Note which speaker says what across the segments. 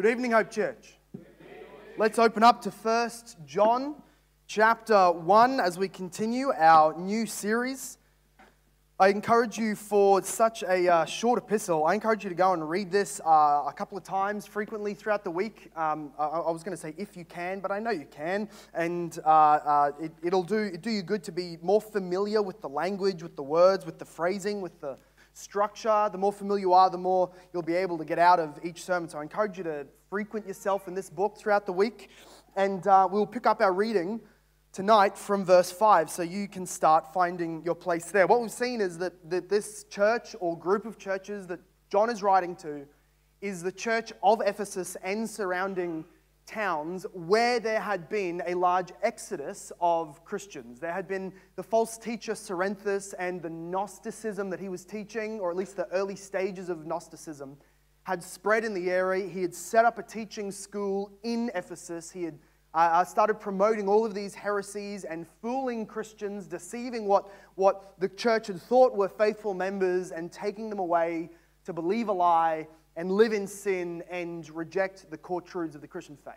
Speaker 1: Good evening, Hope Church. Let's open up to 1 John chapter 1 as we continue our new series. I encourage you for such a uh, short epistle, I encourage you to go and read this uh, a couple of times frequently throughout the week. Um, I, I, was going to say if you can, but I know you can. And uh, uh it, will do, do you good to be more familiar with the language, with the words, with the phrasing, with the structure. The more familiar you are, the more you'll be able to get out of each sermon. So I encourage you to frequent yourself in this book throughout the week. And uh, we'll pick up our reading tonight from verse 5 so you can start finding your place there. What we've seen is that, that this church or group of churches that John is writing to is the church of Ephesus and surrounding towns where there had been a large exodus of Christians. There had been the false teacher Cerinthus and the Gnosticism that he was teaching, or at least the early stages of Gnosticism, had spread in the area. He had set up a teaching school in Ephesus. He had uh, uh started promoting all of these heresies and fooling Christians, deceiving what, what the church had thought were faithful members, and taking them away to believe a lie and live in sin and reject the core truths of the Christian faith.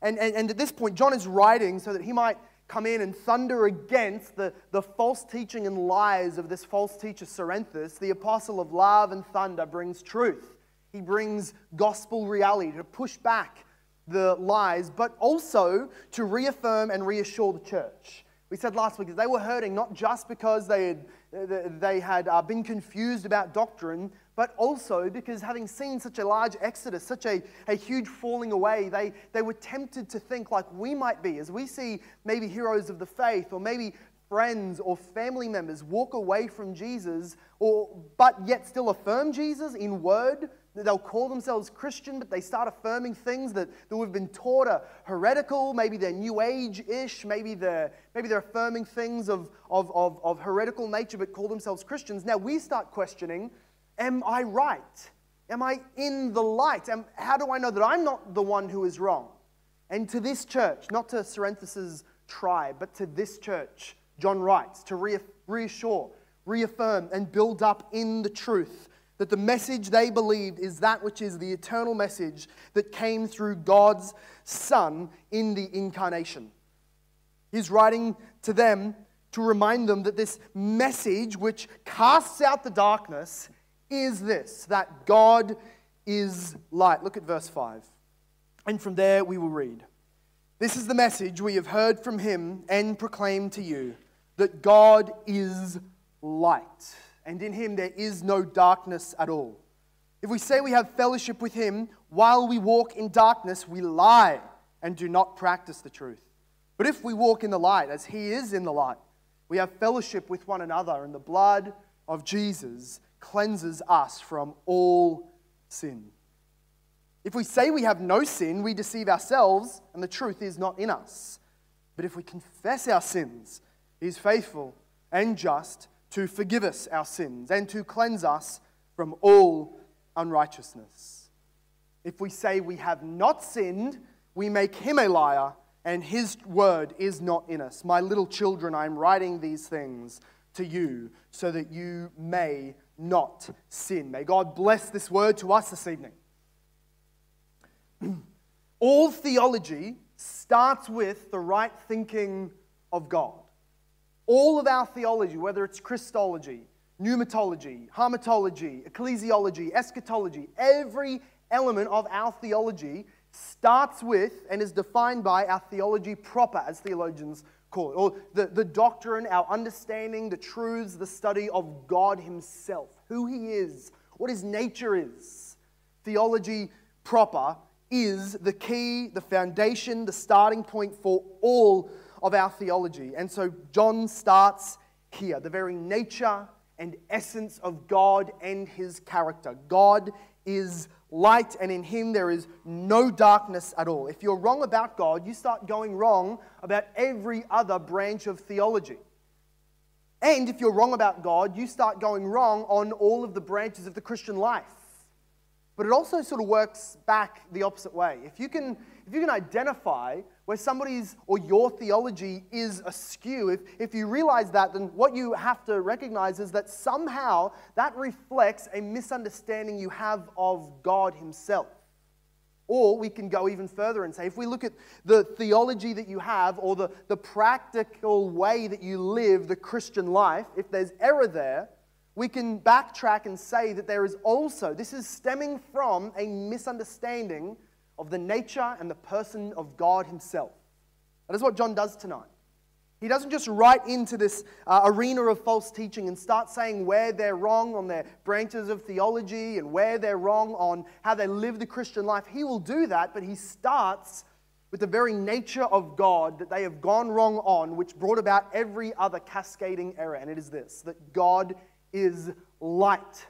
Speaker 1: And, and, and, at this point, John is writing so that he might come in and thunder against the, the false teaching and lies of this false teacher, Cerinthus. The apostle of love and thunder brings truth. He brings gospel reality to push back the lies, but also to reaffirm and reassure the church. We said last week that they were hurting not just because they had, they had uh, been confused about doctrine, but also because having seen such a large exodus, such a, a huge falling away, they, they were tempted to think like we might be, as we see maybe heroes of the faith or maybe friends or family members walk away from Jesus, or, but yet still affirm Jesus in word. They'll call themselves Christian, but they start affirming things that, that we've been taught are heretical. Maybe they're New Age ish. Maybe they're, maybe they're affirming things of, of, of, of heretical nature, but call themselves Christians. Now we start questioning Am I right? Am I in the light? Am, how do I know that I'm not the one who is wrong? And to this church, not to Cerinthus' tribe, but to this church, John writes to reassure, reaffirm, and build up in the truth that the message they believed is that which is the eternal message that came through God's Son in the incarnation. He's writing to them to remind them that this message, which casts out the darkness, is this that God is light. Look at verse 5. And from there we will read This is the message we have heard from him and proclaimed to you that God is light, and in him there is no darkness at all. If we say we have fellowship with him while we walk in darkness, we lie and do not practice the truth. But if we walk in the light, as he is in the light, we have fellowship with one another, and the blood of Jesus cleanses us from all sin. If we say we have no sin, we deceive ourselves, and the truth is not in us. But if we confess our sins, He is faithful and just to forgive us our sins and to cleanse us from all unrighteousness. If we say we have not sinned, we make Him a liar, and His word is not in us. My little children, I am writing these things to you so that you may not sin. May God bless this word to us this evening. All theology starts with the right thinking of God. All of our theology, whether it's Christology, pneumatology, hamartology, ecclesiology, eschatology, every element of our theology starts with and is defined by our theology proper, as theologians call it, or the, the doctrine, our understanding, the truths, the study of God Himself, who He is, what His nature is. Theology proper is the key, the foundation, the starting point for all of our theology. And so John starts here the very nature and essence of God and His character. God is light, and in him there is no darkness at all. If you're wrong about God, you start going wrong about every other branch of theology. And if you're wrong about God, you start going wrong on all of the branches of the Christian life. But it also sort of works back the opposite way. If you can, if you can identify where somebody's or your theology is askew, if, if you realize that, then what you have to recognize is that somehow that reflects a misunderstanding you have of God Himself. Or we can go even further and say, if we look at the theology that you have or the, the practical way that you live the Christian life, if there's error there, we can backtrack and say that there is also, this is stemming from a misunderstanding of the nature and the person of God Himself. That is what John does tonight. He doesn't just write into this uh, arena of false teaching and start saying where they're wrong on their branches of theology and where they're wrong on how they live the Christian life. He will do that, but he starts with the very nature of God that they have gone wrong on, which brought about every other cascading error. And it is this that God is light.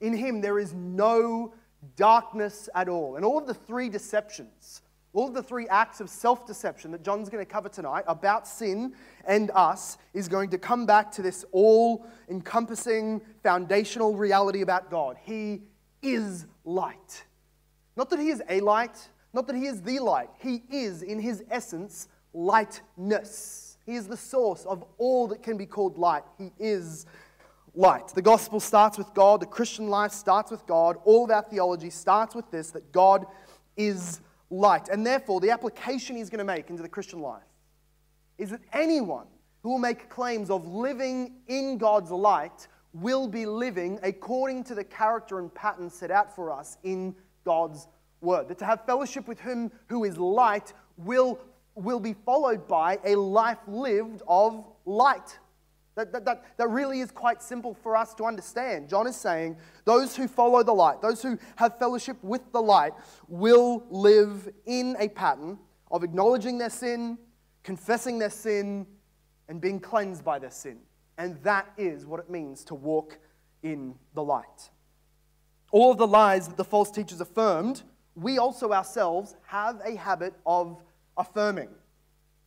Speaker 1: In him, there is no darkness at all. And all of the three deceptions all of the three acts of self deception that John's going to cover tonight about sin and us is going to come back to this all encompassing foundational reality about God. He is light. Not that he is a light, not that he is the light. He is, in his essence, lightness. He is the source of all that can be called light. He is light. The gospel starts with God, the Christian life starts with God. All of our theology starts with this that God is light. And therefore, the application he's going to make into the Christian life is that anyone who will make claims of living in God's light will be living according to the character and pattern set out for us in God's word. That to have fellowship with him who is light will, will be followed by a life lived of light. That, that, that, that really is quite simple for us to understand. John is saying those who follow the light, those who have fellowship with the light, will live in a pattern of acknowledging their sin, confessing their sin, and being cleansed by their sin. And that is what it means to walk in the light. All of the lies that the false teachers affirmed, we also ourselves have a habit of affirming.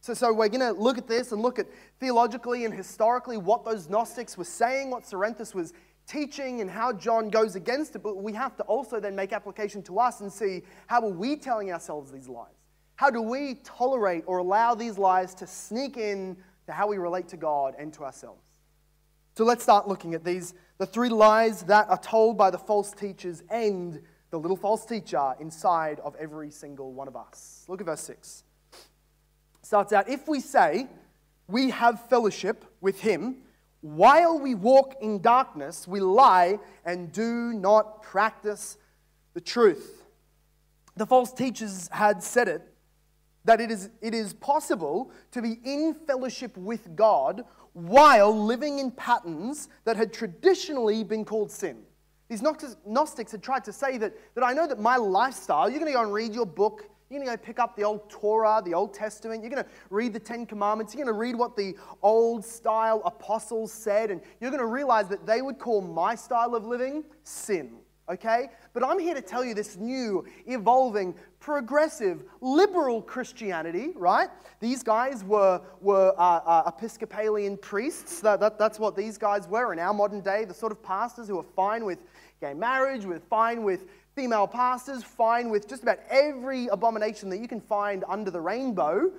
Speaker 1: So, so we're going to look at this and look at theologically and historically what those Gnostics were saying, what Cerinthus was teaching, and how John goes against it. But we have to also then make application to us and see how are we telling ourselves these lies? How do we tolerate or allow these lies to sneak in to how we relate to God and to ourselves? So let's start looking at these the three lies that are told by the false teachers and the little false teacher inside of every single one of us. Look at verse 6 starts out If we say we have fellowship with him, while we walk in darkness, we lie and do not practice the truth. The false teachers had said it that it is, it is possible to be in fellowship with God while living in patterns that had traditionally been called sin. These Gnostics had tried to say that, that I know that my lifestyle, you're going to go and read your book, you're going to go pick up the old Torah, the Old Testament. You're going to read the Ten Commandments. You're going to read what the old style apostles said. And you're going to realize that they would call my style of living sin. Okay? But I'm here to tell you this new, evolving, progressive, liberal Christianity, right? These guys were, were uh, uh, Episcopalian priests. That, that, that's what these guys were in our modern day, the sort of pastors who are fine with gay marriage, with fine with female pastors, fine with just about every abomination that you can find under the rainbow.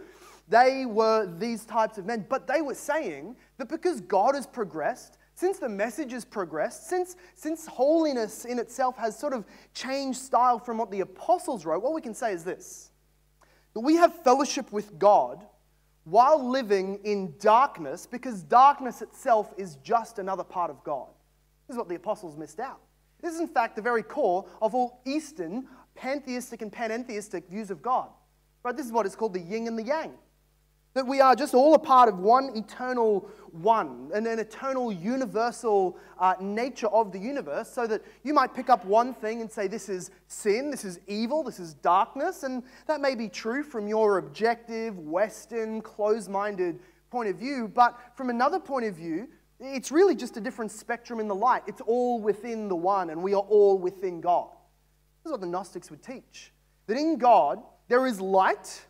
Speaker 1: They were these types of men. But they were saying that because God has progressed, since the message has progressed, since, since holiness in itself has sort of changed style from what the apostles wrote, what we can say is this that we have fellowship with God while living in darkness because darkness itself is just another part of God. This is what the apostles missed out. This is, in fact, the very core of all Eastern pantheistic and panentheistic views of God. Right? This is what is called the yin and the yang. That we are just all a part of one eternal one, and an eternal universal uh, nature of the universe, so that you might pick up one thing and say, This is sin, this is evil, this is darkness, and that may be true from your objective, Western, closed minded point of view, but from another point of view, it's really just a different spectrum in the light. It's all within the one, and we are all within God. This is what the Gnostics would teach that in God, there is light,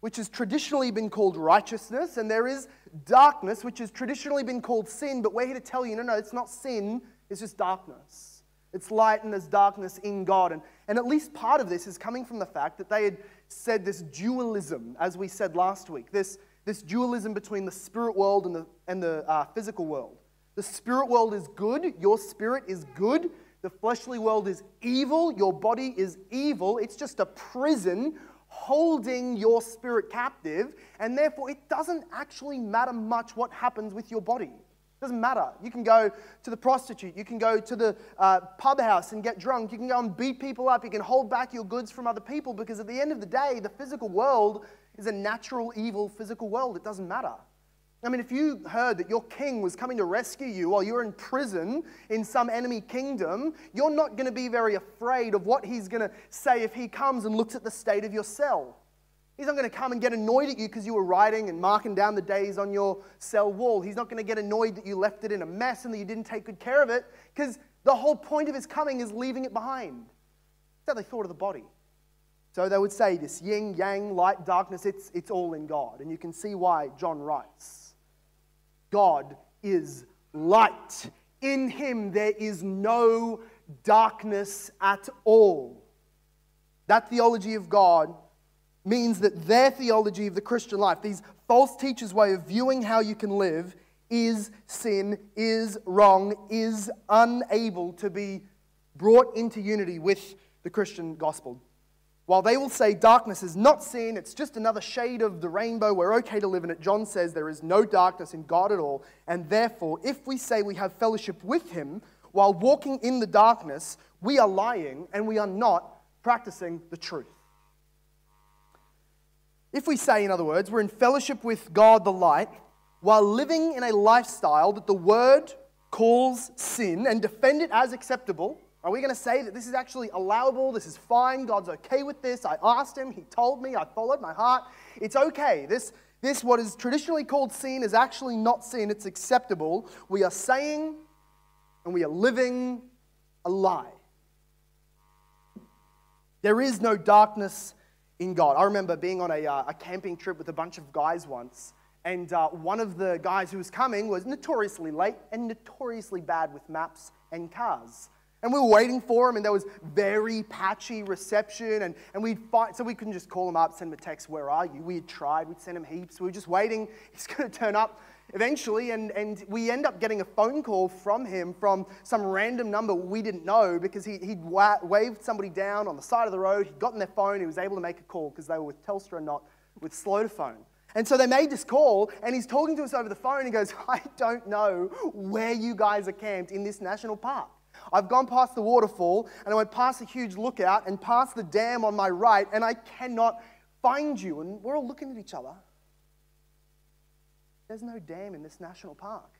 Speaker 1: which has traditionally been called righteousness, and there is darkness, which has traditionally been called sin. But we're here to tell you no, no, it's not sin, it's just darkness. It's light and there's darkness in God. And, and at least part of this is coming from the fact that they had said this dualism, as we said last week, this this dualism between the spirit world and the, and the uh, physical world. The spirit world is good, your spirit is good. the fleshly world is evil, your body is evil, it's just a prison holding your spirit captive, and therefore it doesn't actually matter much what happens with your body. It doesn't matter. You can go to the prostitute, you can go to the uh, pub house and get drunk, you can go and beat people up, you can hold back your goods from other people because at the end of the day, the physical world is a natural, evil physical world. It doesn't matter. I mean, if you heard that your king was coming to rescue you while you're in prison in some enemy kingdom, you're not going to be very afraid of what he's going to say if he comes and looks at the state of your cell. He's not going to come and get annoyed at you because you were writing and marking down the days on your cell wall. He's not going to get annoyed that you left it in a mess and that you didn't take good care of it because the whole point of his coming is leaving it behind. That's how they thought of the body. So they would say this yin, yang, light, darkness, it's, it's all in God. And you can see why John writes. God is light. In him there is no darkness at all. That theology of God means that their theology of the Christian life, these false teachers' way of viewing how you can live, is sin, is wrong, is unable to be brought into unity with the Christian gospel. While they will say darkness is not sin, it's just another shade of the rainbow, we're okay to live in it. John says there is no darkness in God at all. And therefore, if we say we have fellowship with Him while walking in the darkness, we are lying and we are not practicing the truth. If we say, in other words, we're in fellowship with God the light while living in a lifestyle that the Word calls sin and defend it as acceptable, are we going to say that this is actually allowable? This is fine. God's okay with this. I asked him. He told me. I followed my heart. It's okay. This, this what is traditionally called sin, is actually not sin. It's acceptable. We are saying and we are living a lie. There is no darkness in God. I remember being on a, uh, a camping trip with a bunch of guys once, and uh, one of the guys who was coming was notoriously late and notoriously bad with maps and cars. And we were waiting for him, and there was very patchy reception. And, and we'd fight, so we couldn't just call him up, send him a text, Where are you? We had tried, we'd send him heaps. We were just waiting. He's going to turn up eventually. And, and we end up getting a phone call from him from some random number we didn't know because he, he'd wa- waved somebody down on the side of the road. He'd gotten their phone, he was able to make a call because they were with Telstra not with Slotaphone. And so they made this call, and he's talking to us over the phone. He goes, I don't know where you guys are camped in this national park. I've gone past the waterfall and I went past a huge lookout and past the dam on my right, and I cannot find you. And we're all looking at each other. There's no dam in this national park.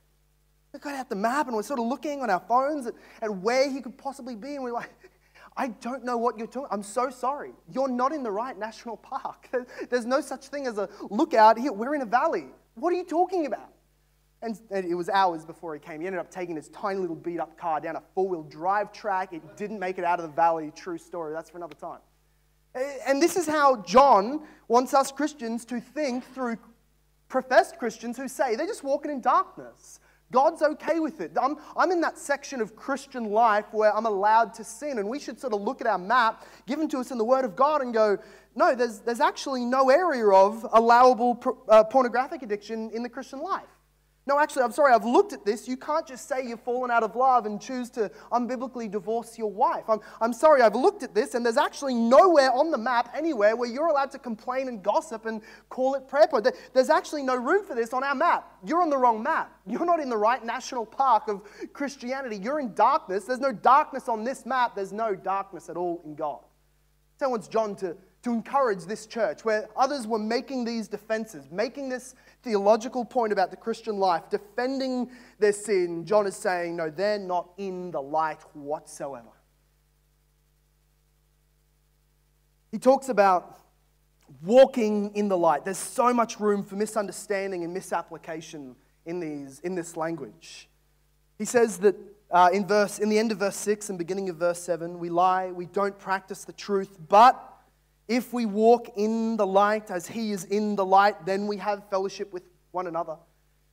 Speaker 1: We got out the map and we're sort of looking on our phones at, at where he could possibly be, and we're like, I don't know what you're talking. I'm so sorry. You're not in the right national park. There's no such thing as a lookout here. We're in a valley. What are you talking about? And it was hours before he came. He ended up taking his tiny little beat up car down a four wheel drive track. It didn't make it out of the valley. True story. That's for another time. And this is how John wants us Christians to think through professed Christians who say they're just walking in darkness. God's okay with it. I'm, I'm in that section of Christian life where I'm allowed to sin, and we should sort of look at our map given to us in the Word of God and go, no, there's, there's actually no area of allowable uh, pornographic addiction in the Christian life. No, actually, I'm sorry, I've looked at this. You can't just say you've fallen out of love and choose to unbiblically divorce your wife. I'm, I'm sorry, I've looked at this, and there's actually nowhere on the map anywhere where you're allowed to complain and gossip and call it prayer point. There's actually no room for this on our map. You're on the wrong map. You're not in the right national park of Christianity. You're in darkness. There's no darkness on this map. There's no darkness at all in God. So I John to to encourage this church where others were making these defenses, making this theological point about the Christian life, defending their sin. John is saying, no, they're not in the light whatsoever. He talks about walking in the light. There's so much room for misunderstanding and misapplication in, these, in this language. He says that uh, in, verse, in the end of verse 6 and beginning of verse 7, we lie, we don't practice the truth, but if we walk in the light as he is in the light, then we have fellowship with one another,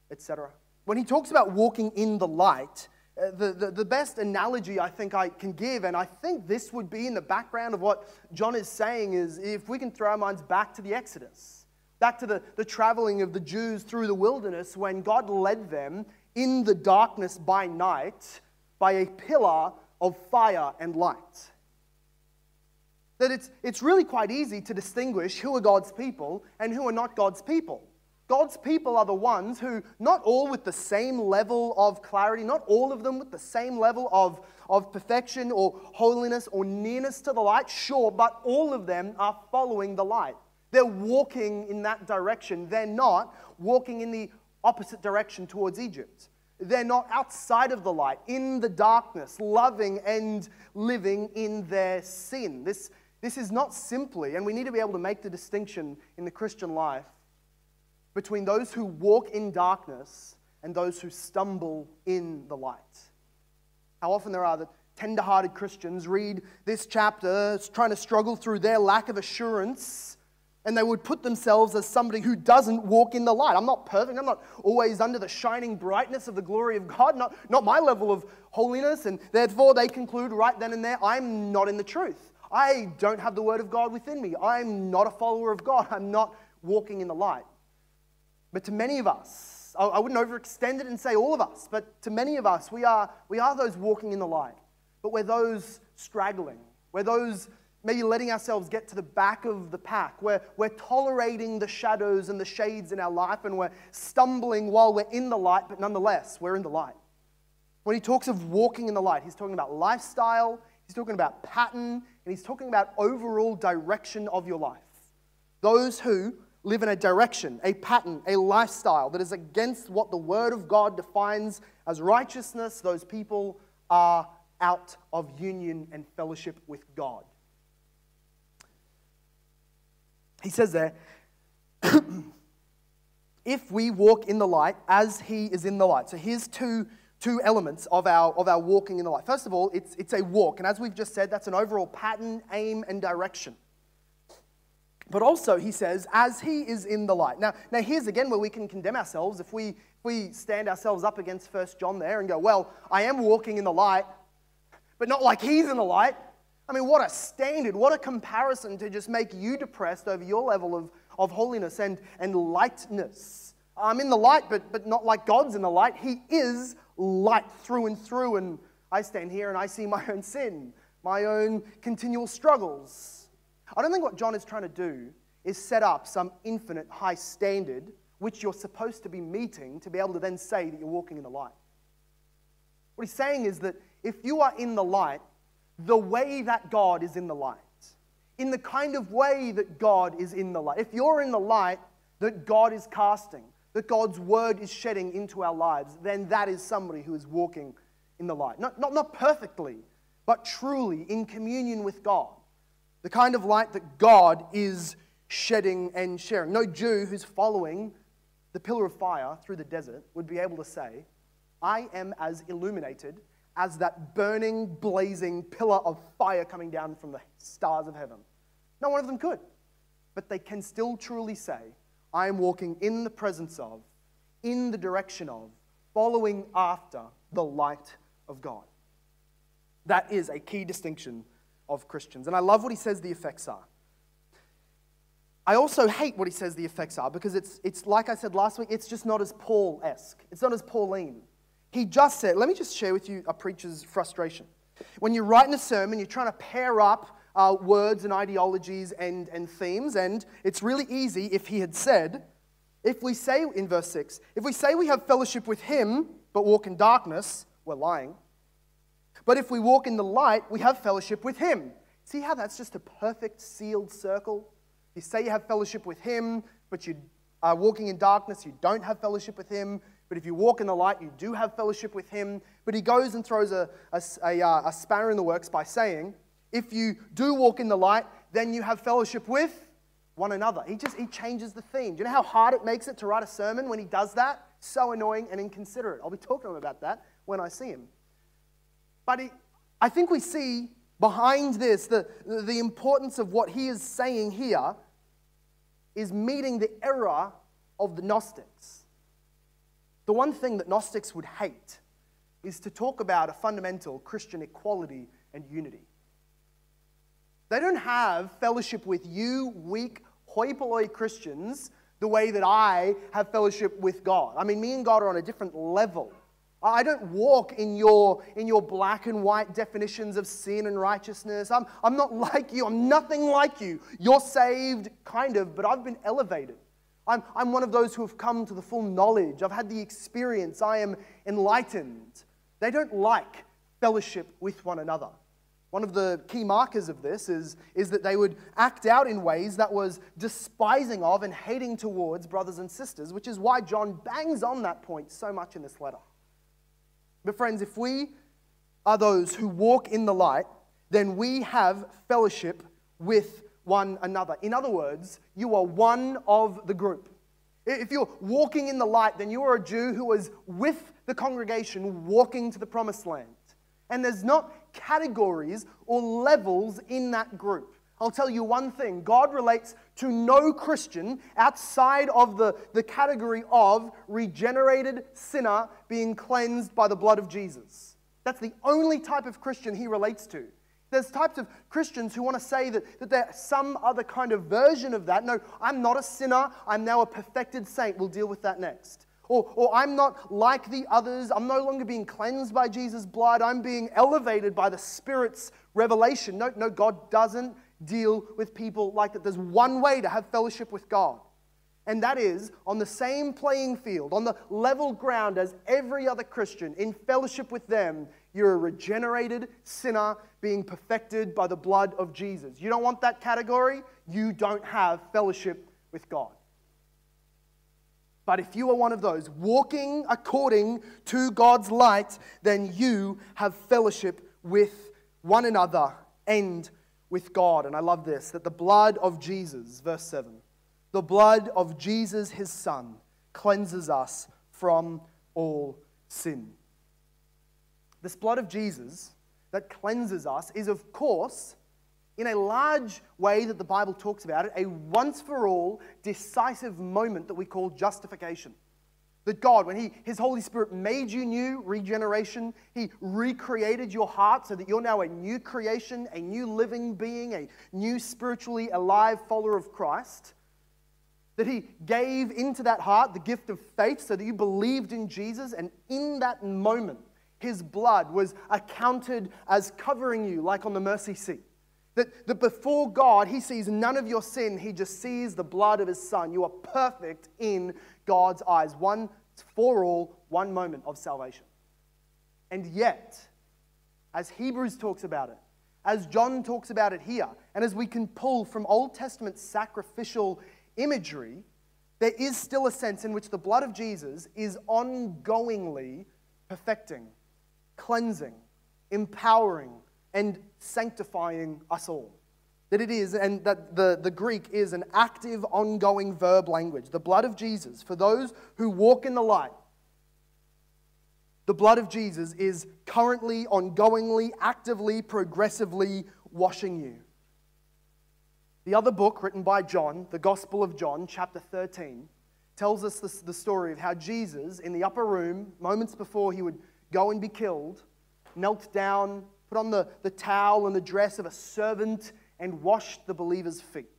Speaker 1: etc. When he talks about walking in the light, uh, the, the, the, best analogy I think I can give, and I think this would be in the background of what John is saying, is if we can throw our minds back to the Exodus, back to the, the traveling of the Jews through the wilderness when God led them in the darkness by night by a pillar of fire and light. That it's, it's really quite easy to distinguish who are God's people and who are not God's people. God's people are the ones who, not all with the same level of clarity, not all of them with the same level of, of perfection or holiness or nearness to the light, sure, but all of them are following the light. They're walking in that direction. They're not walking in the opposite direction towards Egypt. They're not outside of the light, in the darkness, loving and living in their sin. This, this is not simply, and we need to be able to make the distinction in the Christian life between those who walk in darkness and those who stumble in the light. How often there are that tender-hearted Christians read this chapter trying to struggle through their lack of assurance and they would put themselves as somebody who doesn't walk in the light. I'm not perfect. I'm not always under the shining brightness of the glory of God, not, not my level of holiness. And therefore, they conclude right then and there, I'm not in the truth. I don't have the word of God within me. I'm not a follower of God. I'm not walking in the light. But to many of us, I wouldn't overextend it and say all of us, but to many of us, we are, we are those walking in the light. But we're those straggling. We're those maybe letting ourselves get to the back of the pack. We're, we're tolerating the shadows and the shades in our life, and we're stumbling while we're in the light, but nonetheless, we're in the light. When he talks of walking in the light, he's talking about lifestyle, he's talking about pattern, and he's talking about overall direction of your life. Those who live in a direction, a pattern, a lifestyle that is against what the Word of God defines as righteousness, those people are out of union and fellowship with God. He says there, if we walk in the light as He is in the light. So here's two, two elements of our, of our walking in the light. First of all, it's, it's a walk. And as we've just said, that's an overall pattern, aim, and direction. But also, he says, as he is in the light. Now, now here's again where we can condemn ourselves if we, if we stand ourselves up against First John there and go, well, I am walking in the light, but not like he's in the light. I mean, what a standard, what a comparison to just make you depressed over your level of, of holiness and, and lightness. I'm in the light, but, but not like God's in the light. He is light through and through, and I stand here and I see my own sin, my own continual struggles I don't think what John is trying to do is set up some infinite high standard which you're supposed to be meeting to be able to then say that you're walking in the light. What he's saying is that if you are in the light, the way that God is in the light, in the kind of way that God is in the light, if you're in the light that God is casting, that God's word is shedding into our lives, then that is somebody who is walking in the light. Not, not, not perfectly, but truly in communion with God the kind of light that God is shedding and sharing. No Jew who's following the pillar of fire through the desert would be able to say, I am as illuminated as that burning, blazing pillar of fire coming down from the stars of heaven. No one of them could. But they can still truly say, I am walking in the presence of, in the direction of, following after the light of God. That is a key distinction of Christians. And I love what he says the effects are. I also hate what he says the effects are because it's, it's like I said last week, it's just not as Paul esque. It's not as Pauline. He just said, let me just share with you a preacher's frustration. When you're writing a sermon, you're trying to pair up uh, words and ideologies and, and themes, and it's really easy if he had said, if we say in verse 6, if we say we have fellowship with him but walk in darkness, we're lying. But if we walk in the light, we have fellowship with Him. See how that's just a perfect sealed circle? You say you have fellowship with Him, but you are walking in darkness, you don't have fellowship with Him. But if you walk in the light, you do have fellowship with Him. But He goes and throws a, a, a, uh, a spanner in the works by saying, if you do walk in the light, then you have fellowship with one another. He just he changes the theme. Do you know how hard it makes it to write a sermon when he does that? So annoying and inconsiderate. I'll be talking to him about that when I see him. But I think we see behind this the, the importance of what he is saying here is meeting the error of the Gnostics. The one thing that Gnostics would hate is to talk about a fundamental Christian equality and unity. They don't have fellowship with you, weak, hoi polloi Christians, the way that I have fellowship with God. I mean, me and God are on a different level. I don't walk in your, in your black and white definitions of sin and righteousness. I'm, I'm not like you. I'm nothing like you. You're saved, kind of, but I've been elevated. I'm, I'm one of those who have come to the full knowledge. I've had the experience. I am enlightened. They don't like fellowship with one another. One of the key markers of this is, is that they would act out in ways that was despising of and hating towards brothers and sisters, which is why John bangs on that point so much in this letter. But, friends, if we are those who walk in the light, then we have fellowship with one another. In other words, you are one of the group. If you're walking in the light, then you are a Jew who is with the congregation walking to the promised land. And there's not categories or levels in that group. I'll tell you one thing God relates to no Christian outside of the, the category of regenerated sinner being cleansed by the blood of Jesus. That's the only type of Christian he relates to. There's types of Christians who want to say that, that they're some other kind of version of that. No, I'm not a sinner. I'm now a perfected saint. We'll deal with that next. Or, or I'm not like the others. I'm no longer being cleansed by Jesus' blood. I'm being elevated by the Spirit's revelation. No, no, God doesn't deal with people like that. There's one way to have fellowship with God, and that is on the same playing field, on the level ground as every other Christian, in fellowship with them. You're a regenerated sinner being perfected by the blood of Jesus. You don't want that category? You don't have fellowship with God. But if you are one of those walking according to God's light, then you have fellowship with one another and with God. And I love this that the blood of Jesus, verse 7, the blood of Jesus, his son, cleanses us from all sin. This blood of Jesus that cleanses us is, of course, in a large way that the Bible talks about it, a once for all decisive moment that we call justification. That God, when he, His Holy Spirit made you new, regeneration, He recreated your heart so that you're now a new creation, a new living being, a new spiritually alive follower of Christ. That He gave into that heart the gift of faith so that you believed in Jesus, and in that moment, His blood was accounted as covering you, like on the mercy seat. That, that before God, He sees none of your sin, He just sees the blood of His Son. You are perfect in God's eyes. One for all, one moment of salvation. And yet, as Hebrews talks about it, as John talks about it here, and as we can pull from Old Testament sacrificial imagery, there is still a sense in which the blood of Jesus is ongoingly perfecting, cleansing, empowering, and sanctifying us all that it is, and that the, the Greek is an active, ongoing verb language. The blood of Jesus, for those who walk in the light, the blood of Jesus is currently, ongoingly, actively, progressively washing you. The other book written by John, the Gospel of John, chapter 13, tells us the, the story of how Jesus, in the upper room, moments before he would go and be killed, knelt down, put on the, the towel and the dress of a servant and washed the believers' feet.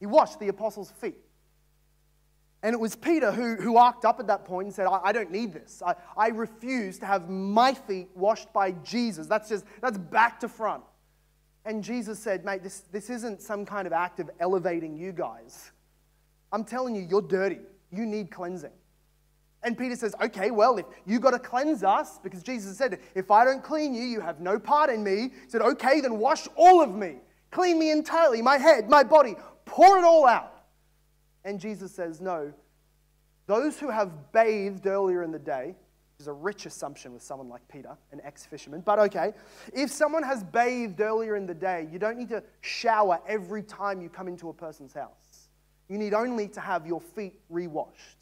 Speaker 1: He washed the apostles' feet. And it was Peter who, who arced up at that point and said, I, I don't need this. I, I refuse to have my feet washed by Jesus. That's just, that's back to front. And Jesus said, Mate, this, this isn't some kind of act of elevating you guys. I'm telling you, you're dirty. You need cleansing. And Peter says, Okay, well, if you got to cleanse us, because Jesus said, If I don't clean you, you have no part in me. He said, Okay, then wash all of me. Clean me entirely, my head, my body, pour it all out. And Jesus says, No. Those who have bathed earlier in the day, is a rich assumption with someone like Peter, an ex fisherman, but okay. If someone has bathed earlier in the day, you don't need to shower every time you come into a person's house. You need only to have your feet rewashed.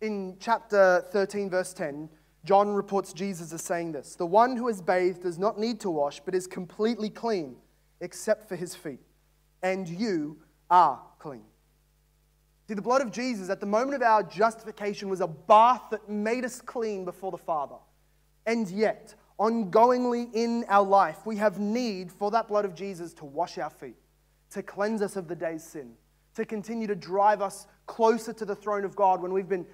Speaker 1: In chapter 13, verse 10, John reports Jesus as saying this The one who has bathed does not need to wash, but is completely clean, except for his feet. And you are clean. See, the blood of Jesus at the moment of our justification was a bath that made us clean before the Father. And yet, ongoingly in our life, we have need for that blood of Jesus to wash our feet, to cleanse us of the day's sin, to continue to drive us closer to the throne of God when we've been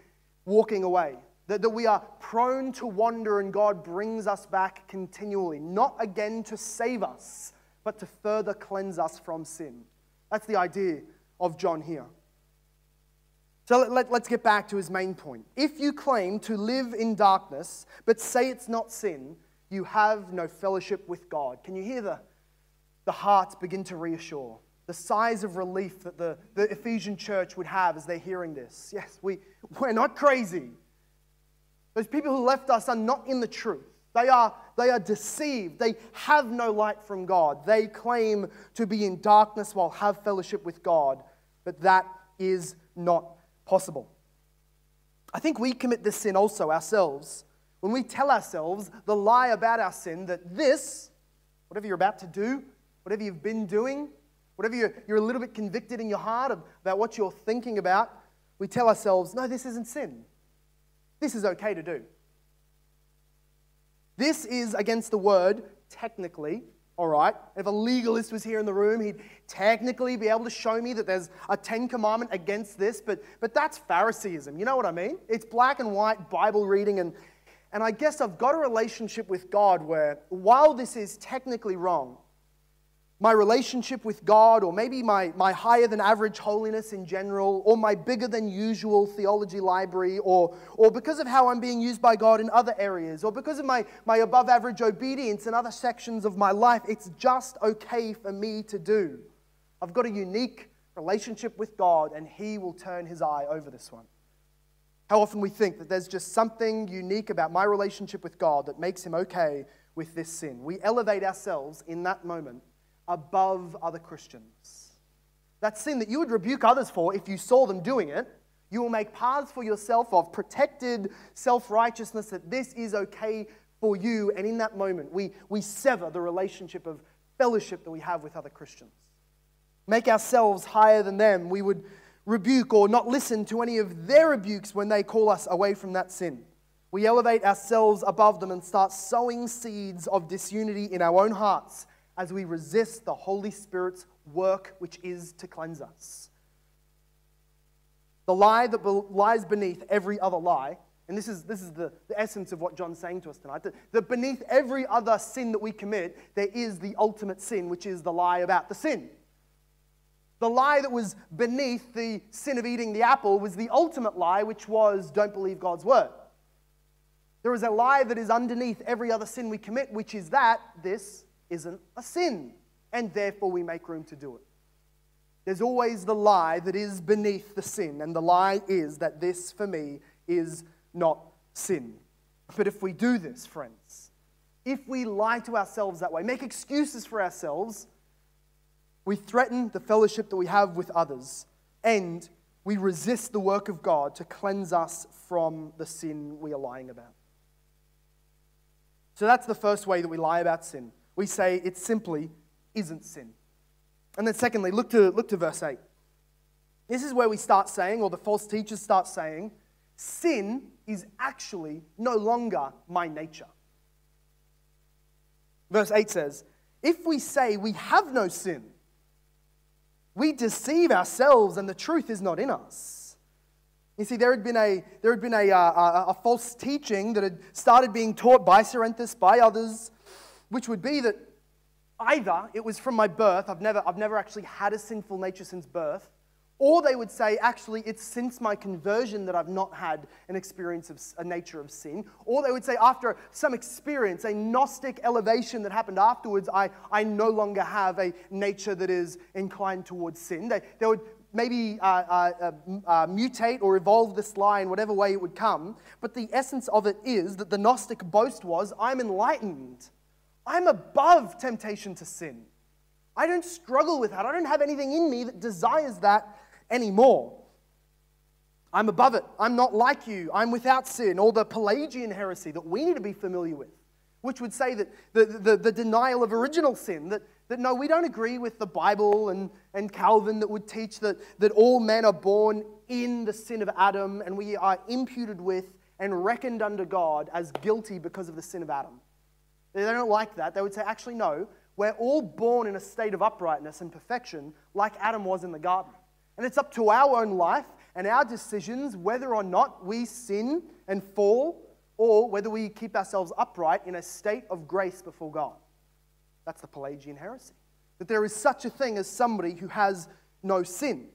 Speaker 1: walking away that, that we are prone to wander and God brings us back continually, not again to save us, but to further cleanse us from sin. That's the idea of John here. So let, let, let's get back to his main point. If you claim to live in darkness, but say it's not sin, you have no fellowship with God. Can you hear the, the hearts begin to reassure? The sighs of relief that the, the Ephesian church would have as they're hearing this. Yes, we, we're not crazy. Those people who left us are not in the truth. They are, they are deceived. They have no light from God. They claim to be in darkness while have fellowship with God, but that is not possible. I think we commit this sin also ourselves when we tell ourselves the lie about our sin that this, whatever you're about to do, whatever you've been doing, whatever you're, you're a little bit convicted in your heart about what you're thinking about, we tell ourselves, no, this isn't sin. This is okay to do. This is against the word, technically, all right? If a legalist was here in the room, he'd technically be able to show me that there's a Ten Commandment against this, but, but that's Phariseeism. You know what I mean? It's black and white Bible reading, and, and I guess I've got a relationship with God where while this is technically wrong, my relationship with God, or maybe my, my higher than average holiness in general, or my bigger than usual theology library, or, or because of how I'm being used by God in other areas, or because of my, my above average obedience in other sections of my life, it's just okay for me to do. I've got a unique relationship with God, and He will turn His eye over this one. How often we think that there's just something unique about my relationship with God that makes Him okay with this sin. We elevate ourselves in that moment above other Christians. That sin that you would rebuke others for if you saw them doing it, you will make paths for yourself of protected self righteousness that this is okay for you. And in that moment, we, we sever the relationship of fellowship that we have with other Christians. Make ourselves higher than them. We would rebuke or not listen to any of their rebukes when they call us away from that sin. We elevate ourselves above them and start sowing seeds of disunity in our own hearts as we resist the Holy Spirit's work, which is to cleanse us. The lie that lies beneath every other lie, and this is, this is the, the essence of what John's saying to us tonight, that, that beneath every other sin that we commit, there is the ultimate sin, which is the lie about the sin. The lie that was beneath the sin of eating the apple was the ultimate lie, which was don't believe God's word. There is a lie that is underneath every other sin we commit, which is that this isn't a sin, and therefore we make room to do it. There's always the lie that is beneath the sin, and the lie is that this for me is not sin. But if we do this, friends, if we lie to ourselves that way, make excuses for ourselves, we threaten the fellowship that we have with others, and we resist the work of God to cleanse us from the sin we are lying about. So that's the first way that we lie about sin we say it simply isn't sin. And then, secondly, look to, look to verse 8. This is where we start saying, or the false teachers start saying, sin is actually no longer my nature. Verse 8 says, If we say we have no sin, we deceive ourselves and the truth is not in us. You see, there had been a, there had been a, uh, a, a false teaching that had started being taught by Cerinthus, by others, which would be that either it was from my birth, I've never, I've never actually had a sinful nature since birth, or they would say, actually, it's since my conversion that I've not had an experience of a nature of sin. Or they would say, after some experience, a Gnostic elevation that happened afterwards, I, I no longer have a nature that is inclined towards sin. They, they would maybe uh, uh, uh, uh mutate or evolve this in whatever way it would come. But the essence of it is that the Gnostic boast was, I'm enlightened. I'm above temptation to sin. I don't struggle with that. I don't have anything in me that desires that anymore. I'm above it. I'm not like you. I'm without sin. Or the Pelagian heresy that we need to be familiar with, which would say that the, the, the denial of original sin, that, that no, we don't agree with the Bible and, and Calvin that would teach that, that all men are born in the sin of Adam and we are imputed with and reckoned under God as guilty because of the sin of Adam. They don't like that. They would say, actually, no, we're all born in a state of uprightness and perfection like Adam was in the garden. And it's up to our own life and our decisions whether or not we sin and fall, or whether we keep ourselves upright in a state of grace before God. That's the Pelagian heresy. That there is such a thing as somebody who has no sin.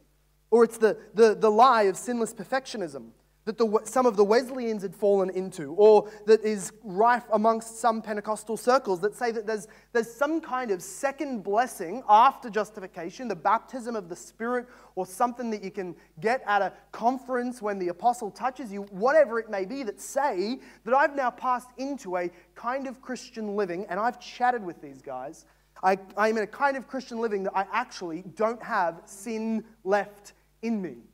Speaker 1: Or it's the, the, the lie of sinless perfectionism that the, some of the Wesleyans had fallen into, or that is rife amongst some Pentecostal circles that say that there's, there's some kind of second blessing after justification, the baptism of the Spirit, or something that you can get at a conference when the apostle touches you, whatever it may be, that say that I've now passed into a kind of Christian living, and I've chatted with these guys. I, I'm in a kind of Christian living that I actually don't have sin left in me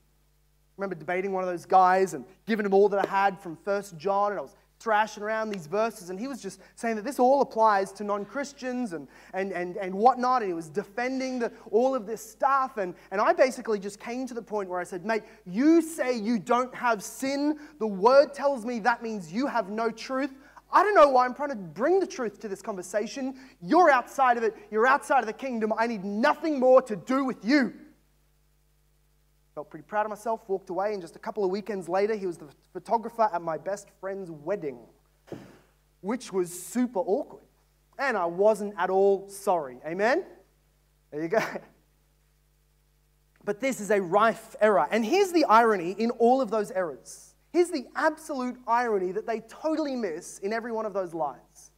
Speaker 1: remember debating one of those guys and giving him all that I had from First John, and I was thrashing around these verses, and he was just saying that this all applies to non Christians and, and, and, and whatnot, and he was defending the, all of this stuff. And, and I basically just came to the point where I said, Mate, you say you don't have sin. The word tells me that means you have no truth. I don't know why I'm trying to bring the truth to this conversation. You're outside of it, you're outside of the kingdom. I need nothing more to do with you. Felt pretty proud of myself, walked away, and just a couple of weekends later, he was the photographer at my best friend's wedding, which was super awkward. And I wasn't at all sorry. Amen? There you go. But this is a rife error. And here's the irony in all of those errors. Here's the absolute irony that they totally miss in every one of those lies.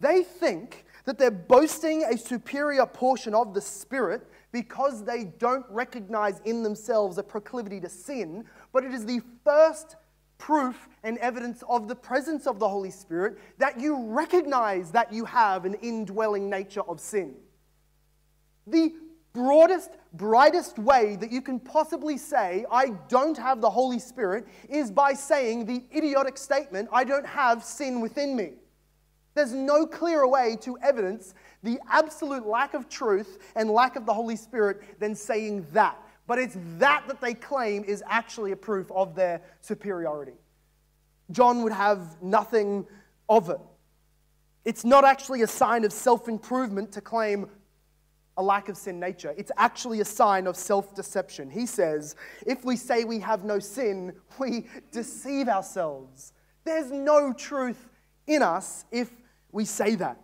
Speaker 1: They think that they're boasting a superior portion of the Spirit because they don't recognize in themselves a proclivity to sin, but it is the first proof and evidence of the presence of the Holy Spirit that you recognize that you have an indwelling nature of sin. The broadest, brightest way that you can possibly say, I don't have the Holy Spirit, is by saying the idiotic statement, I don't have sin within me. There's no clearer way to evidence the absolute lack of truth and lack of the Holy Spirit than saying that. But it's that that they claim is actually a proof of their superiority. John would have nothing of it. It's not actually a sign of self improvement to claim a lack of sin nature. It's actually a sign of self deception. He says, if we say we have no sin, we deceive ourselves. There's no truth in us if we say that.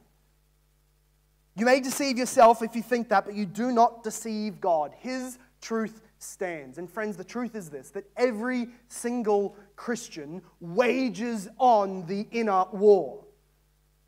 Speaker 1: You may deceive yourself if you think that, but you do not deceive God. His truth stands. And friends, the truth is this that every single Christian wages on the inner war,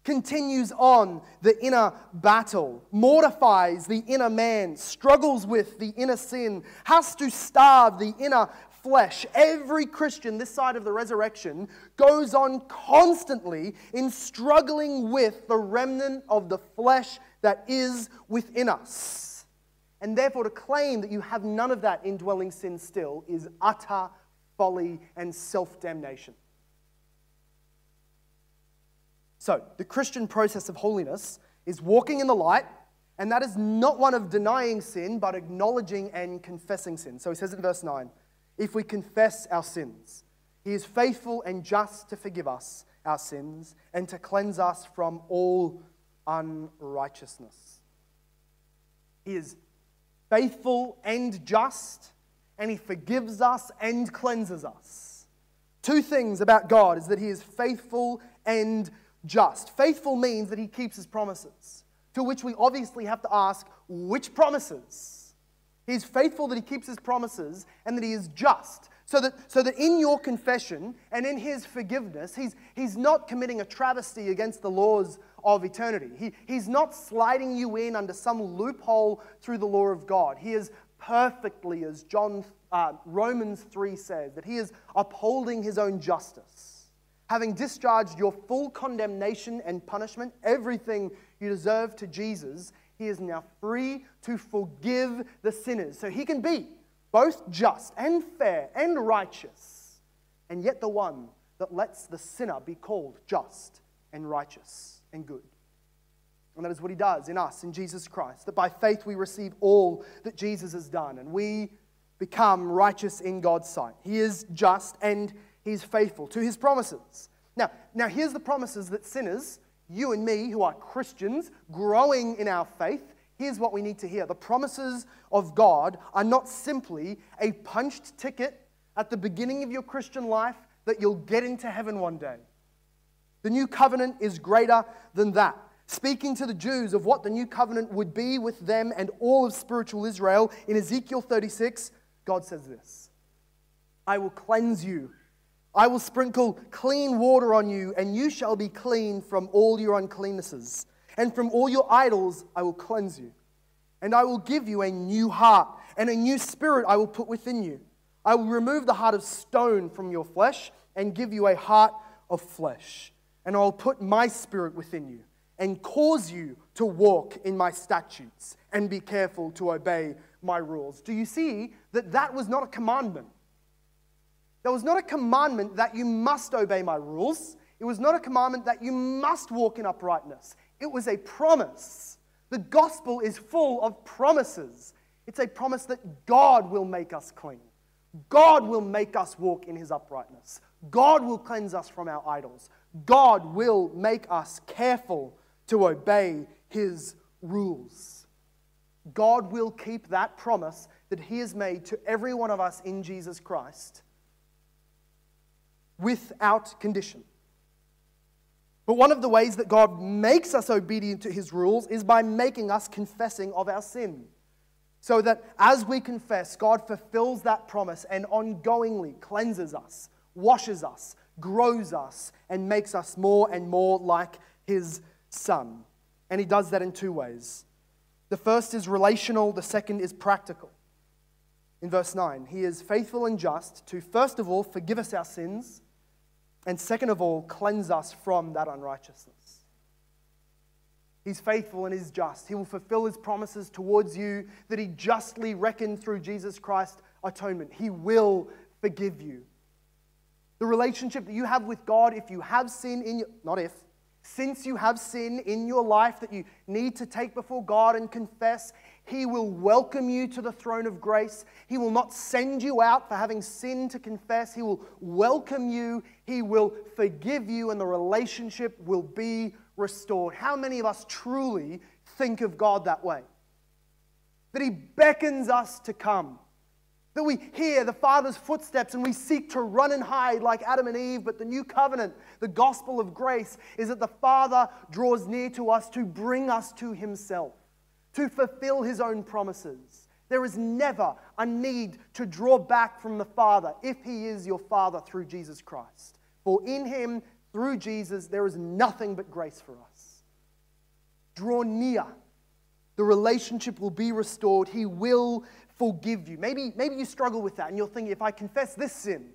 Speaker 1: continues on the inner battle, mortifies the inner man, struggles with the inner sin, has to starve the inner flesh. Every Christian this side of the resurrection goes on constantly in struggling with the remnant of the flesh that is within us. And therefore, to claim that you have none of that indwelling sin still is utter folly and self damnation. So, the Christian process of holiness is walking in the light, and that is not one of denying sin, but acknowledging and confessing sin. So he says in verse 9 if we confess our sins. He is faithful and just to forgive us our sins and to cleanse us from all unrighteousness. He is faithful and just, and He forgives us and cleanses us. Two things about God is that He is faithful and just. Faithful means that He keeps His promises, to which we obviously have to ask which promises? He's faithful that he keeps his promises and that he is just. So that, so that in your confession and in his forgiveness, he's, he's not committing a travesty against the laws of eternity. He, he's not sliding you in under some loophole through the law of God. He is perfectly, as John uh, Romans 3 says, that he is upholding his own justice. Having discharged your full condemnation and punishment, everything you deserve to Jesus, he is now free to forgive the sinners. So he can be both just and fair and righteous, and yet the one that lets the sinner be called just and righteous and good. And that is what he does in us, in Jesus Christ. That by faith we receive all that Jesus has done, and we become righteous in God's sight. He is just and he's faithful to his promises. Now, now here's the promises that sinners you and me, who are Christians, growing in our faith, here's what we need to hear. The promises of God are not simply a punched ticket at the beginning of your Christian life that you'll get into heaven one day. The new covenant is greater than that. Speaking to the Jews of what the new covenant would be with them and all of spiritual Israel, in Ezekiel 36, God says this I will cleanse you. I will sprinkle clean water on you, and you shall be clean from all your uncleannesses. And from all your idols I will cleanse you. And I will give you a new heart, and a new spirit I will put within you. I will remove the heart of stone from your flesh, and give you a heart of flesh. And I will put my spirit within you, and cause you to walk in my statutes, and be careful to obey my rules. Do you see that that was not a commandment? That was not a commandment that you must obey my rules. It was not a commandment that you must walk in uprightness. It was a promise. The gospel is full of promises. It's a promise that God will make us clean. God will make us walk in his uprightness. God will cleanse us from our idols. God will make us careful to obey his rules. God will keep that promise that he has made to every one of us in Jesus Christ without condition. But one of the ways that God makes us obedient to his rules is by making us confessing of our sin. So that as we confess, God fulfills that promise and ongoingly cleanses us, washes us, grows us, and makes us more and more like his son. And he does that in two ways. The first is relational, the second is practical. In verse 9, he is faithful and just to, first of all, forgive us our sins and second of all, cleanse us from that unrighteousness. He's faithful and is just. He will fulfill his promises towards you that he justly reckoned through Jesus Christ's atonement. He will forgive you. The relationship that you have with God, if you have sin in your, not if, since you have sin in your life that you need to take before God and confess, he will welcome you to the throne of grace. He will not send you out for having sin to confess. He will welcome you. He will forgive you, and the relationship will be restored. How many of us truly think of God that way? That He beckons us to come. That we hear the Father's footsteps and we seek to run and hide like Adam and Eve, but the new covenant, the gospel of grace, is that the Father draws near to us to bring us to Himself to fulfill his own promises. There is never a need to draw back from the Father if he is your Father through Jesus Christ. For in him, through Jesus, there is nothing but grace for us. Draw near. The relationship will be restored. He will forgive you. Maybe, maybe you struggle with that and you're thinking, if I confess this sin,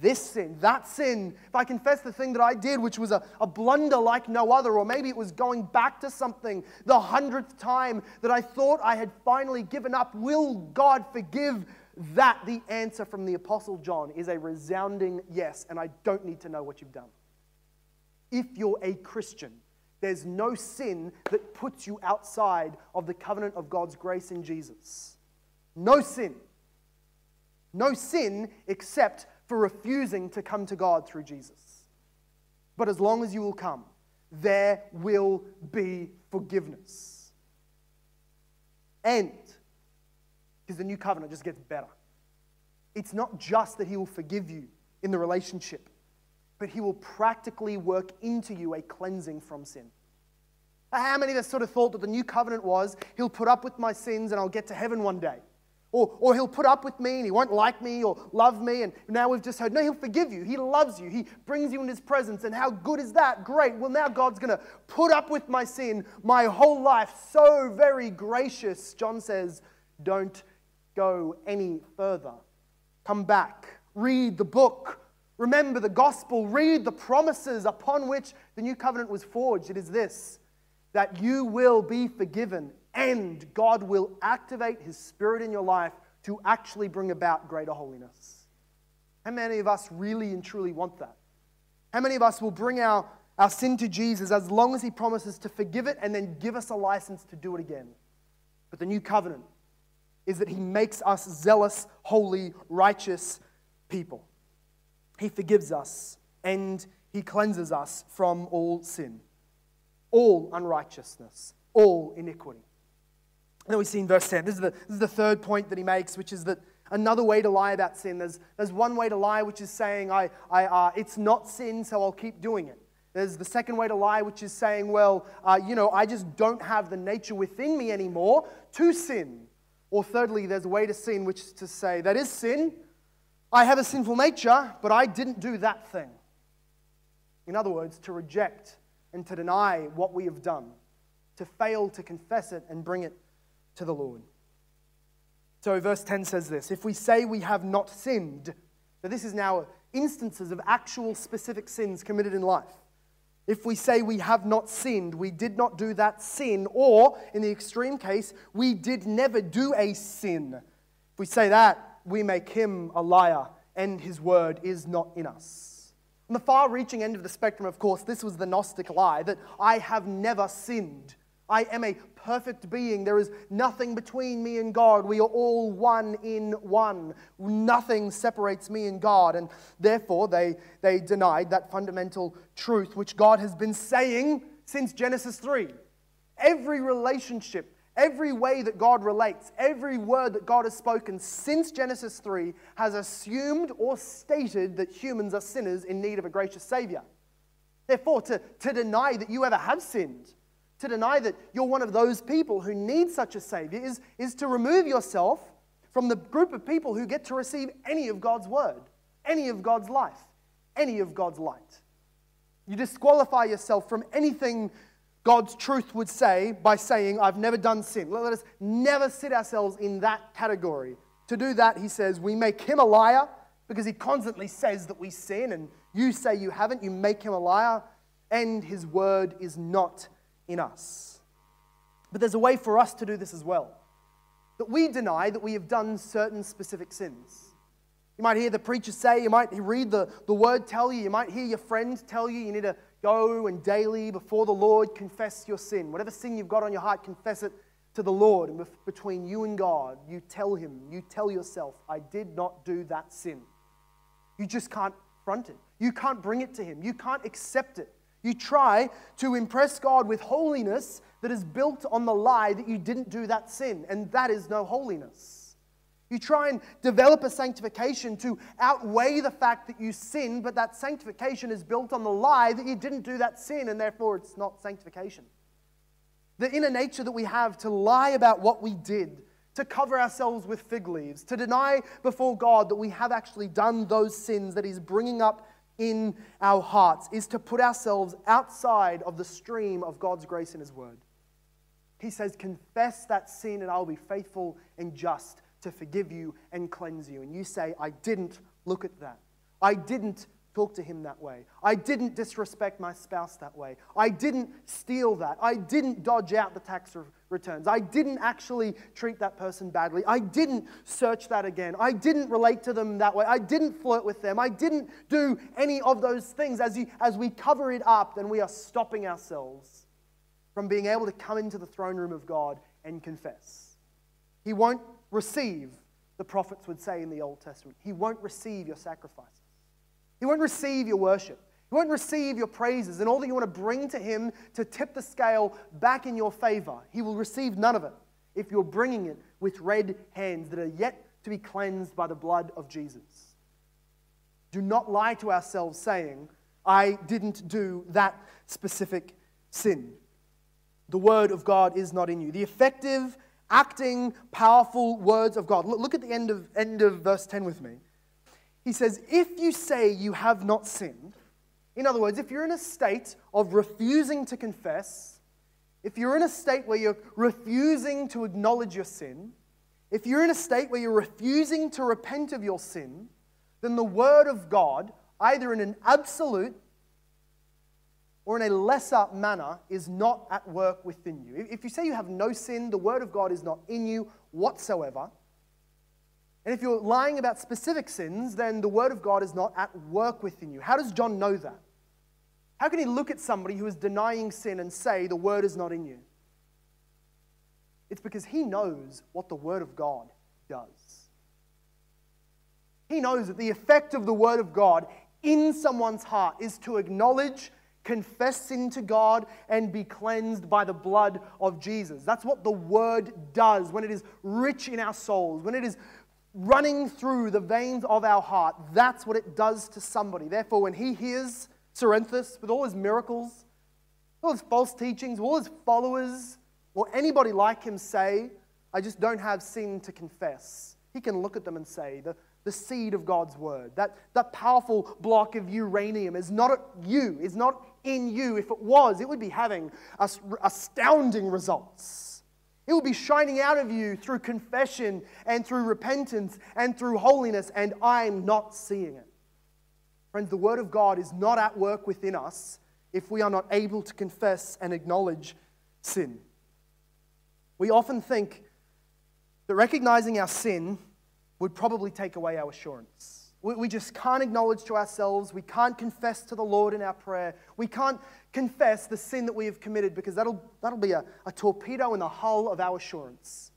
Speaker 1: this sin, that sin, if I confess the thing that I did, which was a, a blunder like no other, or maybe it was going back to something the hundredth time that I thought I had finally given up, will God forgive that? The answer from the Apostle John is a resounding yes, and I don't need to know what you've done. If you're a Christian, there's no sin that puts you outside of the covenant of God's grace in Jesus. No sin. No sin except for refusing to come to God through Jesus. But as long as you will come, there will be forgiveness. And, because the new covenant just gets better, it's not just that He will forgive you in the relationship, but He will practically work into you a cleansing from sin. How many of us sort of thought that the new covenant was, He'll put up with my sins and I'll get to heaven one day? Or, or he'll put up with me and he won't like me or love me. And now we've just heard, no, he'll forgive you. He loves you. He brings you in his presence. And how good is that? Great. Well, now God's going to put up with my sin my whole life. So very gracious. John says, don't go any further. Come back. Read the book. Remember the gospel. Read the promises upon which the new covenant was forged. It is this that you will be forgiven and God will activate His Spirit in your life to actually bring about greater holiness. How many of us really and truly want that? How many of us will bring our, our sin to Jesus as long as He promises to forgive it and then give us a license to do it again? But the new covenant is that He makes us zealous, holy, righteous people. He forgives us and He cleanses us from all sin, all unrighteousness, all iniquity. Then we see in verse 10, this is, the, this is the third point that he makes, which is that another way to lie about sin. There's, there's one way to lie, which is saying, I, I, uh, it's not sin, so I'll keep doing it. There's the second way to lie, which is saying, well, uh, you know, I just don't have the nature within me anymore to sin. Or thirdly, there's a way to sin, which is to say, that is sin. I have a sinful nature, but I didn't do that thing. In other words, to reject and to deny what we have done, to fail to confess it and bring it to the Lord. So, verse 10 says this If we say we have not sinned, so this is now instances of actual specific sins committed in life. If we say we have not sinned, we did not do that sin, or in the extreme case, we did never do a sin. If we say that, we make him a liar, and his word is not in us. On the far reaching end of the spectrum, of course, this was the Gnostic lie that I have never sinned. I am a perfect being. There is nothing between me and God. We are all one in one. Nothing separates me and God. And therefore, they, they denied that fundamental truth which God has been saying since Genesis 3. Every relationship, every way that God relates, every word that God has spoken since Genesis 3 has assumed or stated that humans are sinners in need of a gracious Savior. Therefore, to, to deny that you ever have sinned, to deny that you're one of those people who need such a Savior is, is to remove yourself from the group of people who get to receive any of God's Word, any of God's life, any of God's light. You disqualify yourself from anything God's truth would say by saying, I've never done sin. Let us never sit ourselves in that category. To do that, he says, we make him a liar because he constantly says that we sin, and you say you haven't, you make him a liar, and his word is not in us. But there's a way for us to do this as well. That we deny that we have done certain specific sins. You might hear the preacher say, you might read the, the word tell you, you might hear your friend tell you you need to go and daily before the Lord confess your sin. Whatever sin you've got on your heart, confess it to the Lord. And between you and God, you tell Him, you tell yourself, I did not do that sin. You just can't front it. You can't bring it to Him. You can't accept it. You try to impress God with holiness that is built on the lie that you didn't do that sin, and that is no holiness. You try and develop a sanctification to outweigh the fact that you sin, but that sanctification is built on the lie that you didn't do that sin, and therefore it's not sanctification. The inner nature that we have to lie about what we did, to cover ourselves with fig leaves, to deny before God that we have actually done those sins that He's bringing up in our hearts is to put ourselves outside of the stream of God's grace and His Word. He says, Confess that sin, and I will be faithful and just to forgive you and cleanse you. And you say, I didn't look at that. I didn't talk to him that way. I didn't disrespect my spouse that way. I didn't steal that. I didn't dodge out the tax returns. I didn't actually treat that person badly. I didn't search that again. I didn't relate to them that way. I didn't flirt with them. I didn't do any of those things. As, you, as we cover it up, then we are stopping ourselves from being able to come into the throne room of God and confess. He won't receive, the prophets would say in the Old Testament, He won't receive your sacrifices. He won't receive your worship. He won't receive your praises and all that you want to bring to Him to tip the scale back in your favor. He will receive none of it if you're bringing it with red hands that are yet to be cleansed by the blood of Jesus. Do not lie to ourselves saying, I didn't do that specific sin. The word of God is not in you. The effective, acting, powerful words of God. Look at the end of, end of verse 10 with me. He says, If you say you have not sinned, in other words, if you're in a state of refusing to confess, if you're in a state where you're refusing to acknowledge your sin, if you're in a state where you're refusing to repent of your sin, then the Word of God, either in an absolute or in a lesser manner, is not at work within you. If you say you have no sin, the Word of God is not in you whatsoever. And if you're lying about specific sins, then the Word of God is not at work within you. How does John know that? How can he look at somebody who is denying sin and say the Word is not in you? It's because he knows what the Word of God does. He knows that the effect of the Word of God in someone's heart is to acknowledge, confess sin to God, and be cleansed by the blood of Jesus. That's what the Word does when it is rich in our souls, when it is running through the veins of our heart, that's what it does to somebody. Therefore, when he hears Cerinthus with all his miracles, all his false teachings, all his followers, or anybody like him say, I just don't have sin to confess, he can look at them and say, the, the seed of God's word, that, that powerful block of uranium is not you, is not in you. If it was, it would be having astounding results. It will be shining out of you through confession and through repentance and through holiness, and I'm not seeing it. Friends, the Word of God is not at work within us if we are not able to confess and acknowledge sin. We often think that recognizing our sin would probably take away our assurance. We, we just can't acknowledge to ourselves. We can't confess to the Lord in our prayer. We can't confess the sin that we have committed because that'll, that'll be a, a torpedo in the hull of our assurance.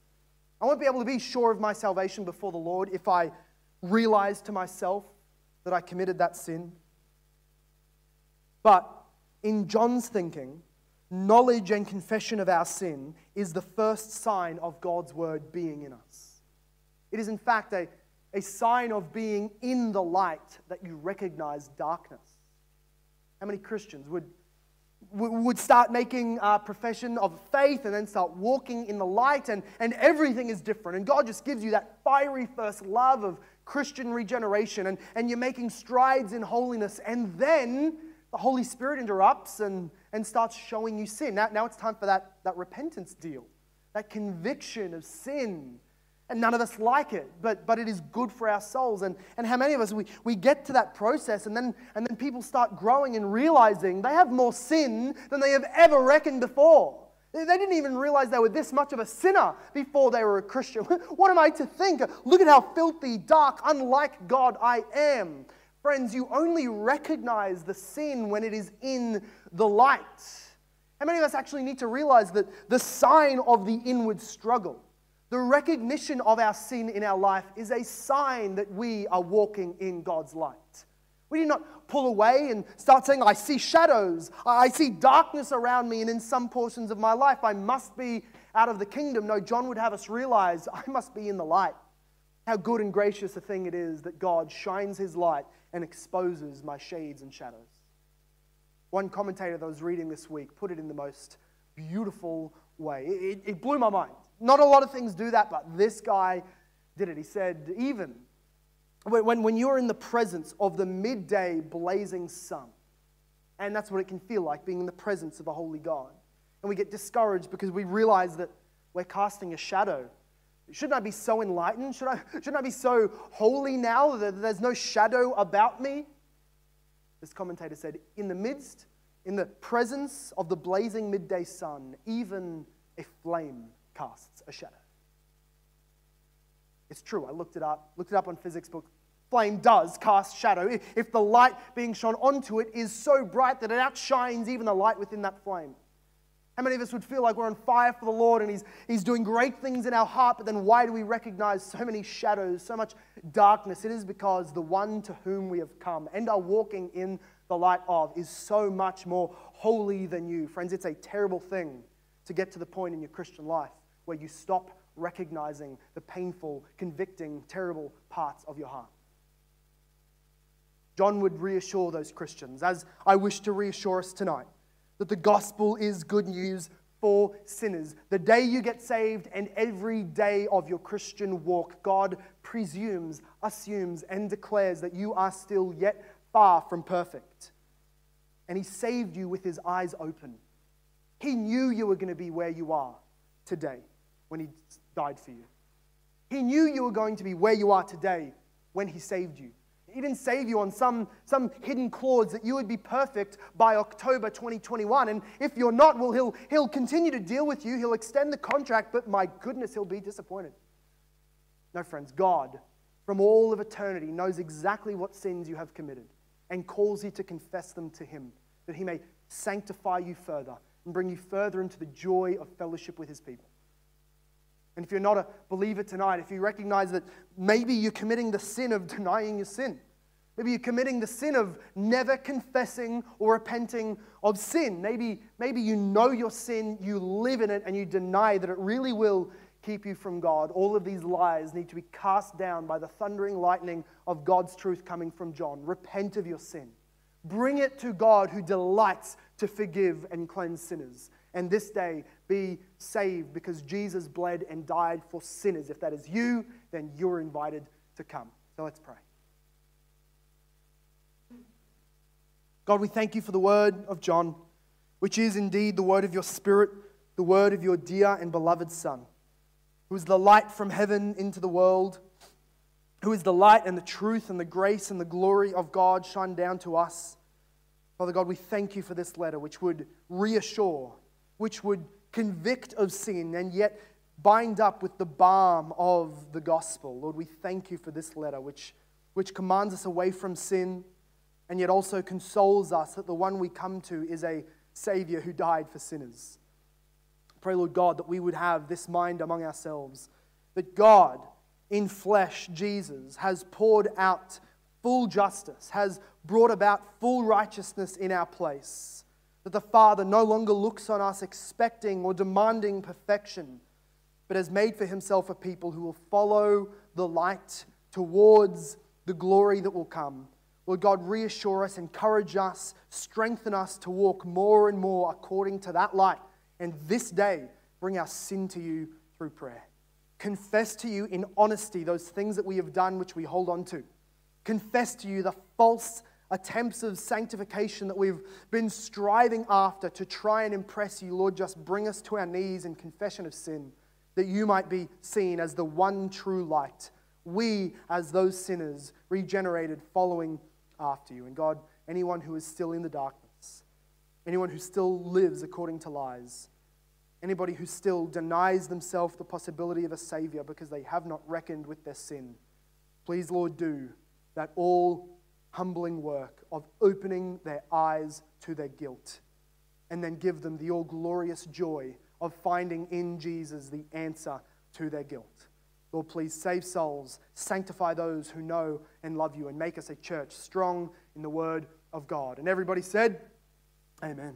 Speaker 1: I won't be able to be sure of my salvation before the Lord if I realize to myself that I committed that sin. But in John's thinking, knowledge and confession of our sin is the first sign of God's word being in us. It is, in fact, a, a sign of being in the light that you recognize darkness. How many Christians would, would start making a profession of faith and then start walking in the light, and, and everything is different? And God just gives you that fiery first love of Christian regeneration, and, and you're making strides in holiness, and then the Holy Spirit interrupts and, and starts showing you sin. Now, now it's time for that, that repentance deal, that conviction of sin and none of us like it, but, but it is good for our souls. And, and how many of us, we, we get to that process and then, and then people start growing and realizing they have more sin than they have ever reckoned before. They didn't even realize they were this much of a sinner before they were a Christian. what am I to think? Look at how filthy, dark, unlike God I am. Friends, you only recognize the sin when it is in the light. How many of us actually need to realize that the sign of the inward struggle the recognition of our sin in our life is a sign that we are walking in God's light. We do not pull away and start saying, I see shadows, I see darkness around me, and in some portions of my life I must be out of the kingdom. No, John would have us realize I must be in the light. How good and gracious a thing it is that God shines his light and exposes my shades and shadows. One commentator that I was reading this week put it in the most beautiful way. It, it blew my mind. Not a lot of things do that, but this guy did it. He said, even when, when you're in the presence of the midday blazing sun, and that's what it can feel like being in the presence of a holy God. And we get discouraged because we realize that we're casting a shadow. Shouldn't I be so enlightened? Should I, shouldn't I be so holy now that there's no shadow about me? This commentator said, In the midst, in the presence of the blazing midday sun, even a flame casts a shadow. It's true. I looked it up, looked it up on physics book. Flame does cast shadow if the light being shone onto it is so bright that it outshines even the light within that flame. How many of us would feel like we're on fire for the Lord and he's, he's doing great things in our heart, but then why do we recognize so many shadows, so much darkness? It is because the one to whom we have come and are walking in the light of is so much more holy than you. Friends, it's a terrible thing to get to the point in your Christian life where you stop recognizing the painful, convicting, terrible parts of your heart. John would reassure those Christians, as I wish to reassure us tonight, that the gospel is good news for sinners. The day you get saved and every day of your Christian walk, God presumes, assumes, and declares that you are still yet far from perfect. And He saved you with His eyes open. He knew you were going to be where you are today when he died for you. He knew you were going to be where you are today when he saved you. He didn't save you on some, some hidden clause that you would be perfect by October 2021. And if you're not, well, he'll, he'll continue to deal with you. He'll extend the contract, but my goodness, he'll be disappointed. No, friends, God, from all of eternity, knows exactly what sins you have committed and calls you to confess them to him, that he may sanctify you further and bring you further into the joy of fellowship with his people. And if you're not a believer tonight, if you recognize that maybe you're committing the sin of denying your sin, maybe you're committing the sin of never confessing or repenting of sin, maybe, maybe you know your sin, you live in it, and you deny that it really will keep you from God. All of these lies need to be cast down by the thundering lightning of God's truth coming from John. Repent of your sin. Bring it to God who delights to forgive and cleanse sinners. And this day be saved because Jesus bled and died for sinners. If that is you, then you're invited to come. So let's pray. God, we thank you for the word of John, which is indeed the word of your Spirit, the word of your dear and beloved Son who is the light from heaven into the world, who is the light and the truth and the grace and the glory of God shine down to us. Father God, we thank you for this letter, which would reassure, which would convict of sin, and yet bind up with the balm of the gospel. Lord, we thank you for this letter, which, which commands us away from sin, and yet also consoles us that the one we come to is a Savior who died for sinners. Pray, Lord God, that we would have this mind among ourselves that God, in flesh, Jesus, has poured out full justice, has brought about full righteousness in our place. That the Father no longer looks on us expecting or demanding perfection, but has made for himself a people who will follow the light towards the glory that will come. Lord God, reassure us, encourage us, strengthen us to walk more and more according to that light and this day bring our sin to you through prayer. Confess to you in honesty those things that we have done which we hold on to. Confess to you the false attempts of sanctification that we've been striving after to try and impress you. Lord, just bring us to our knees in confession of sin that you might be seen as the one true light. We, as those sinners, regenerated following after you. And God, anyone who is still in the darkness, anyone who still lives according to lies, anybody who still denies themselves the possibility of a Savior because they have not reckoned with their sin. Please, Lord, do that all humbling work of opening their eyes to their guilt and then give them the all glorious joy of finding in Jesus the answer to their guilt. Lord, please save souls, sanctify those who know and love you, and make us a church strong in the word of God. And everybody said, Amen.